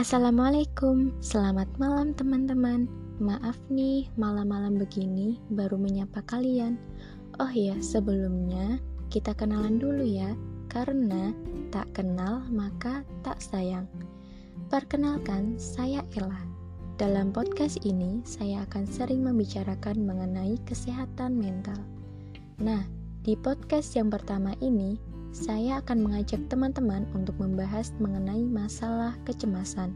Assalamualaikum, selamat malam teman-teman. Maaf nih, malam-malam begini baru menyapa kalian. Oh ya, sebelumnya kita kenalan dulu ya, karena tak kenal maka tak sayang. Perkenalkan, saya Ella. Dalam podcast ini, saya akan sering membicarakan mengenai kesehatan mental. Nah, di podcast yang pertama ini, saya akan mengajak teman-teman untuk membahas mengenai masalah kecemasan.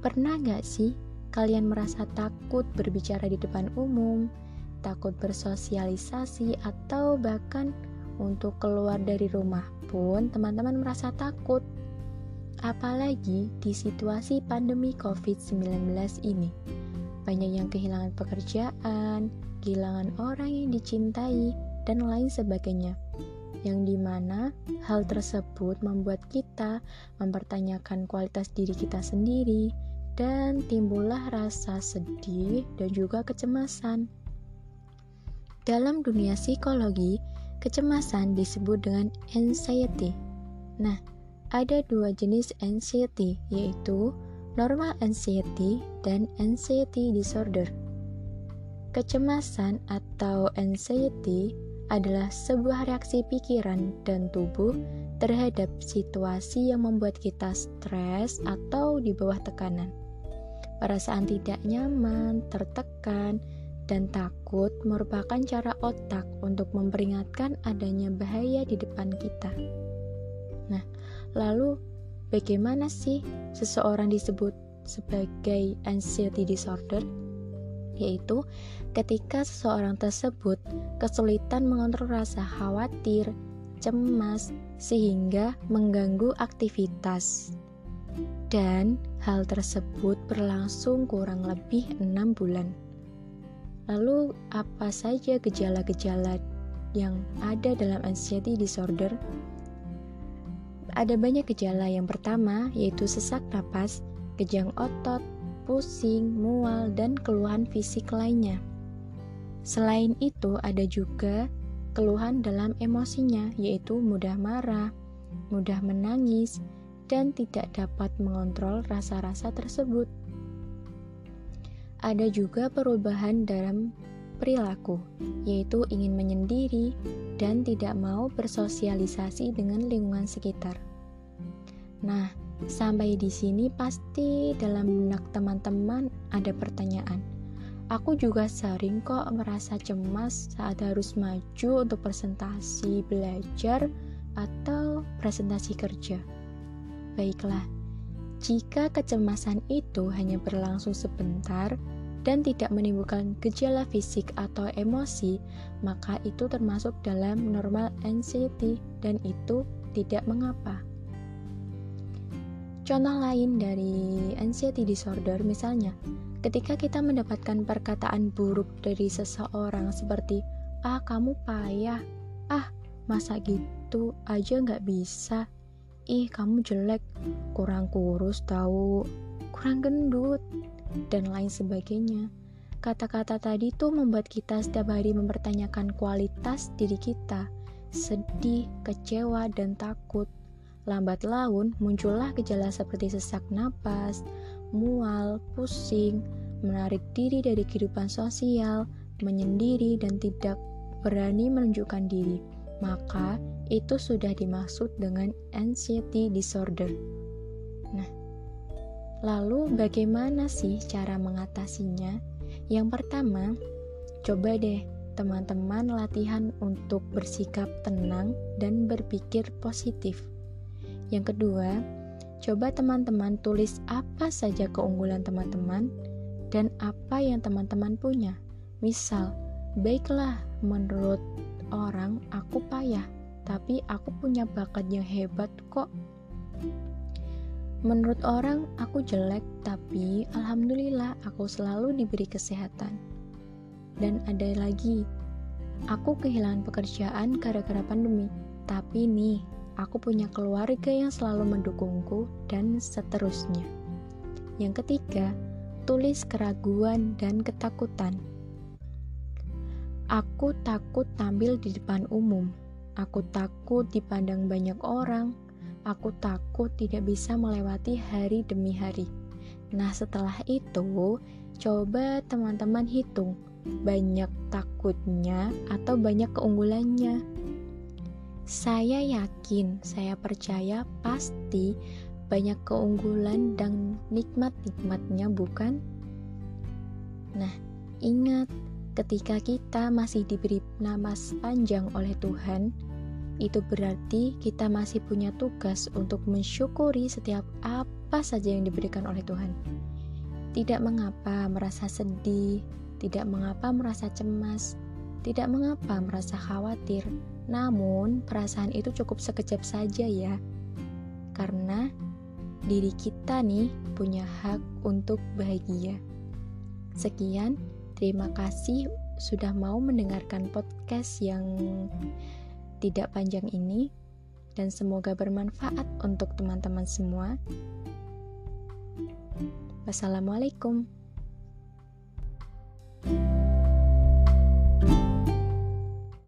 Pernah gak sih kalian merasa takut berbicara di depan umum, takut bersosialisasi, atau bahkan untuk keluar dari rumah pun teman-teman merasa takut? Apalagi di situasi pandemi COVID-19 ini. Banyak yang kehilangan pekerjaan, kehilangan orang yang dicintai, dan lain sebagainya yang di mana hal tersebut membuat kita mempertanyakan kualitas diri kita sendiri dan timbullah rasa sedih dan juga kecemasan. Dalam dunia psikologi, kecemasan disebut dengan anxiety. Nah, ada dua jenis anxiety, yaitu normal anxiety dan anxiety disorder. Kecemasan atau anxiety adalah sebuah reaksi pikiran dan tubuh terhadap situasi yang membuat kita stres atau di bawah tekanan. Perasaan tidak nyaman, tertekan, dan takut merupakan cara otak untuk memperingatkan adanya bahaya di depan kita. Nah, lalu bagaimana sih seseorang disebut sebagai anxiety disorder? Yaitu ketika seseorang tersebut kesulitan mengontrol rasa khawatir, cemas, sehingga mengganggu aktivitas. Dan hal tersebut berlangsung kurang lebih enam bulan. Lalu, apa saja gejala-gejala yang ada dalam anxiety disorder? Ada banyak gejala. Yang pertama yaitu sesak napas, kejang otot, pusing, mual, dan keluhan fisik lainnya. Selain itu, ada juga keluhan dalam emosinya, yaitu mudah marah, mudah menangis, dan tidak dapat mengontrol rasa-rasa tersebut. Ada juga perubahan dalam perilaku, yaitu ingin menyendiri dan tidak mau bersosialisasi dengan lingkungan sekitar. Nah, Sampai di sini pasti dalam benak teman-teman ada pertanyaan. Aku juga sering kok merasa cemas saat harus maju untuk presentasi belajar atau presentasi kerja. Baiklah, jika kecemasan itu hanya berlangsung sebentar dan tidak menimbulkan gejala fisik atau emosi, maka itu termasuk dalam normal anxiety dan itu tidak mengapa. Contoh lain dari anxiety disorder misalnya, ketika kita mendapatkan perkataan buruk dari seseorang seperti, ah kamu payah, ah masa gitu aja nggak bisa, ih kamu jelek, kurang kurus tahu, kurang gendut, dan lain sebagainya. Kata-kata tadi tuh membuat kita setiap hari mempertanyakan kualitas diri kita, sedih, kecewa, dan takut. Lambat laun muncullah gejala seperti sesak napas, mual, pusing, menarik diri dari kehidupan sosial, menyendiri, dan tidak berani menunjukkan diri. Maka itu sudah dimaksud dengan anxiety disorder. Nah, lalu bagaimana sih cara mengatasinya? Yang pertama, coba deh teman-teman latihan untuk bersikap tenang dan berpikir positif. Yang kedua, coba teman-teman tulis apa saja keunggulan teman-teman dan apa yang teman-teman punya. Misal, baiklah menurut orang aku payah, tapi aku punya bakat yang hebat kok. Menurut orang aku jelek, tapi alhamdulillah aku selalu diberi kesehatan. Dan ada lagi, aku kehilangan pekerjaan gara-gara pandemi, tapi nih aku punya keluarga yang selalu mendukungku, dan seterusnya. Yang ketiga, tulis keraguan dan ketakutan. Aku takut tampil di depan umum. Aku takut dipandang banyak orang. aku takut tidak bisa melewati hari demi hari. Nah, setelah itu, coba teman-teman hitung banyak takutnya atau banyak keunggulannya. Saya yakin, saya percaya pasti banyak keunggulan dan nikmat-nikmatnya, bukan? Nah, ingat, ketika kita masih diberi nama panjang oleh Tuhan, itu berarti kita masih punya tugas untuk mensyukuri setiap apa saja yang diberikan oleh Tuhan. Tidak mengapa merasa sedih, tidak mengapa merasa cemas, tidak mengapa merasa khawatir, namun perasaan itu cukup sekejap saja ya. Karena diri kita nih punya hak untuk bahagia. Sekian, terima kasih sudah mau mendengarkan podcast yang tidak panjang ini dan semoga bermanfaat untuk teman-teman semua. Wassalamualaikum.